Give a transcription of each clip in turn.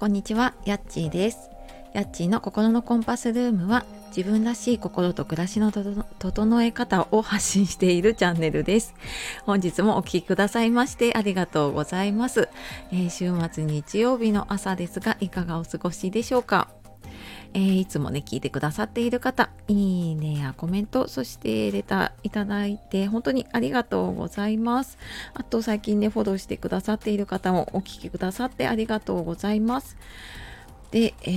こんにちは、やっちーです。やっちーの心のコンパスルームは自分らしい心と暮らしの整え方を発信しているチャンネルです。本日もお聴きくださいましてありがとうございます、えー、週末日曜日の朝ですがいかがお過ごしでしょうか？えー、いつもね、聞いてくださっている方、いいねやコメント、そしてレターいただいて、本当にありがとうございます。あと、最近ね、フォローしてくださっている方もお聞きくださってありがとうございます。で、え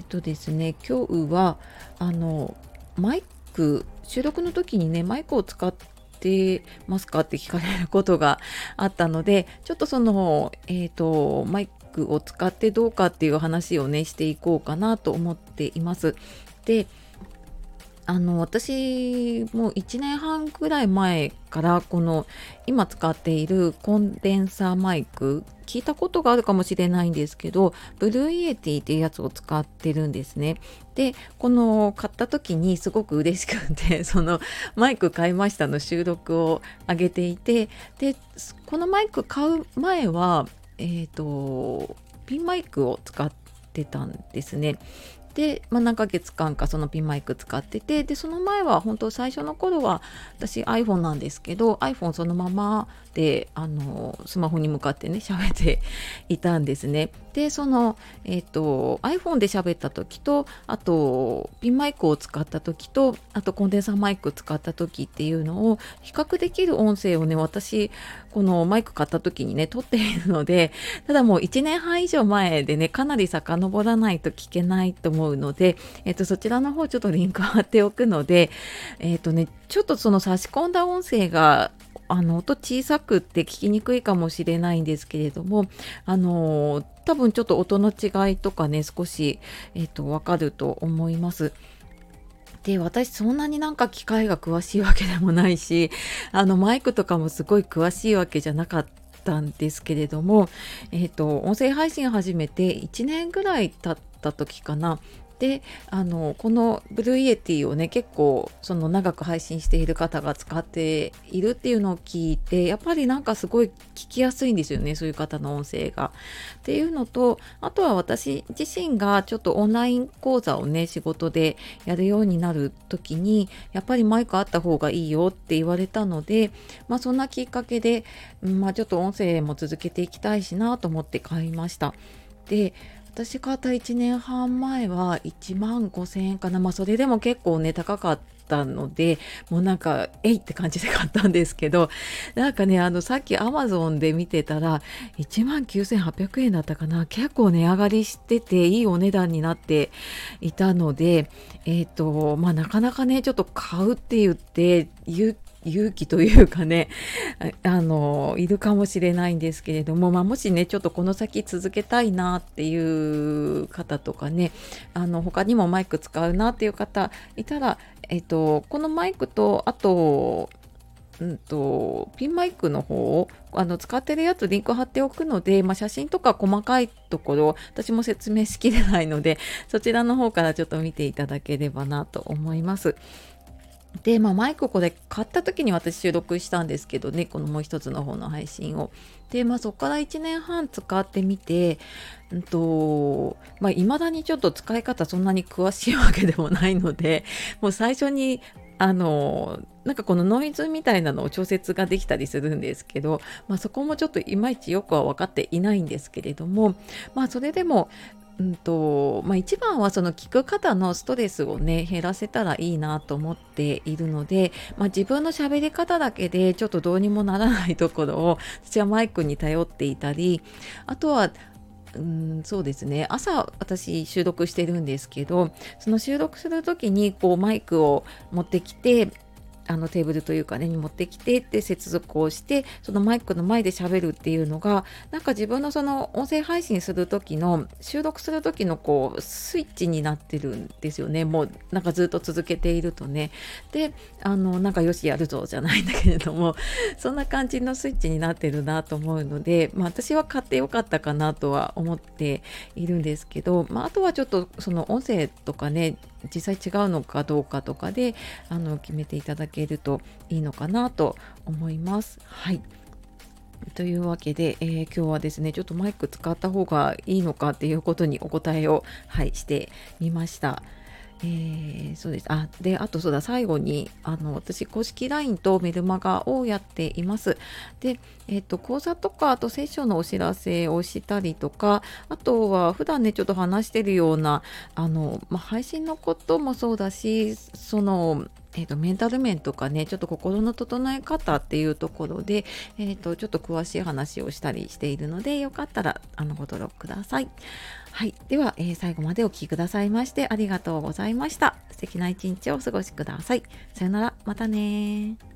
ー、っとですね、今日は、あの、マイク、収録の時にね、マイクを使ってますかって聞かれることがあったので、ちょっとその、えっ、と、マイクを使ってどうかっていう話をねしていこうかなと思っています。であの私も1年半ぐらい前からこの今使っているコンデンサーマイク聞いたことがあるかもしれないんですけど Blue Yeti っていうやつを使ってるんですね。でこの買った時にすごく嬉しくて そのマイク買いましたの収録を上げていてでこのマイク買う前はえっ、ー、とピンマイクを使ってたんですね。で、まあ、何ヶ月間かそのピンマイク使っててでその前は本当最初の頃は私 iPhone なんですけど iPhone そのままであのスマホに向かってね喋っていたんですね。でその、えーと、iPhone で喋った時とあとピンマイクを使った時とあとコンデンサーマイク使った時っていうのを比較できる音声をね私このマイク買った時にね撮っているのでただもう1年半以上前でねかなり遡らないと聞けないと思うので、えーと、そちらの方ちょっとリンク貼っておくのでえっ、ー、とねちょっとその差し込んだ音声があの音小さくって聞きにくいかもしれないんですけれどもあの多分ちょっと音の違いとかね少し、えーと、わかると思います。で私そんなになんか機械が詳しいわけでもないしあのマイクとかもすごい詳しいわけじゃなかったんですけれども、えーと音声配信始めて1年ぐらい経った時かなであのこの Blue Yeti をね結構その長く配信している方が使っているっていうのを聞いてやっぱりなんかすごい聞きやすいんですよねそういう方の音声が。っていうのとあとは私自身がちょっとオンライン講座をね仕事でやるようになる時にやっぱりマイクあった方がいいよって言われたのでまあそんなきっかけで、まあ、ちょっと音声も続けていきたいしなと思って買いました。で私買った1年半前は1万5000円かな。まあそれでも結構ね高かったのでもうなんかえいって感じで買ったんですけどなんかねあのさっきアマゾンで見てたら1万9800円だったかな。結構値上がりしてていいお値段になっていたのでえっ、ー、とまあなかなかねちょっと買うって言って勇勇気というかねあのいるかもしれないんですけれども、まあ、もしねちょっとこの先続けたいなっていう方とかねあの他にもマイク使うなっていう方いたら、えっと、このマイクとあとうんと、ピンマイクの方をあの使ってるやつリンク貼っておくので、まあ、写真とか細かいところ私も説明しきれないのでそちらの方からちょっと見ていただければなと思います。で、まあ、マイクこれ買った時に私収録したんですけどね、このもう一つの方の配信を。で、まあ、そこから1年半使ってみて、うんと、まあ、未だにちょっと使い方そんなに詳しいわけでもないので、もう最初にあのなんかこのノイズみたいなのを調節ができたりするんですけど、まあ、そこもちょっといまいちよくは分かっていないんですけれどもまあそれでもうんとまあ、一番はその聞く方のストレスをね減らせたらいいなと思っているので、まあ、自分の喋り方だけでちょっとどうにもならないところを 私はマイクに頼っていたりあとはうんそうですね朝私収録してるんですけどその収録する時にこうマイクを持ってきてあのテーブルというかねに持ってきてで接続をしてそのマイクの前で喋るっていうのがなんか自分のその音声配信する時の収録する時のこうスイッチになってるんですよね。もうなんかずっと続けているとね。であのなんかよしやるぞじゃないんだけれどもそんな感じのスイッチになってるなと思うので、まあ、私は買ってよかったかなとは思っているんですけど、まあ、あとはちょっとその音声とかね実際違うのかどうかとかであの決めていただけるといいのかなと思います。はいというわけで、えー、今日はですねちょっとマイク使った方がいいのかっていうことにお答えを、はい、してみました。えー、そうです。あ、で、あとそうだ、最後に、あの、私、公式 LINE とメルマガをやっています。で、えっ、ー、と、講座とか、あとセッションのお知らせをしたりとか、あとは、普段ね、ちょっと話してるような、あの、まあ、配信のこともそうだし、その、えーと、メンタル面とかねちょっと心の整え方っていうところで、えーと、ちょっと詳しい話をしたりしているのでよかったらあのご登録ください。はい、では、えー、最後までお聴きくださいましてありがとうございました。素敵な一日をお過ごしください。さよなら、またね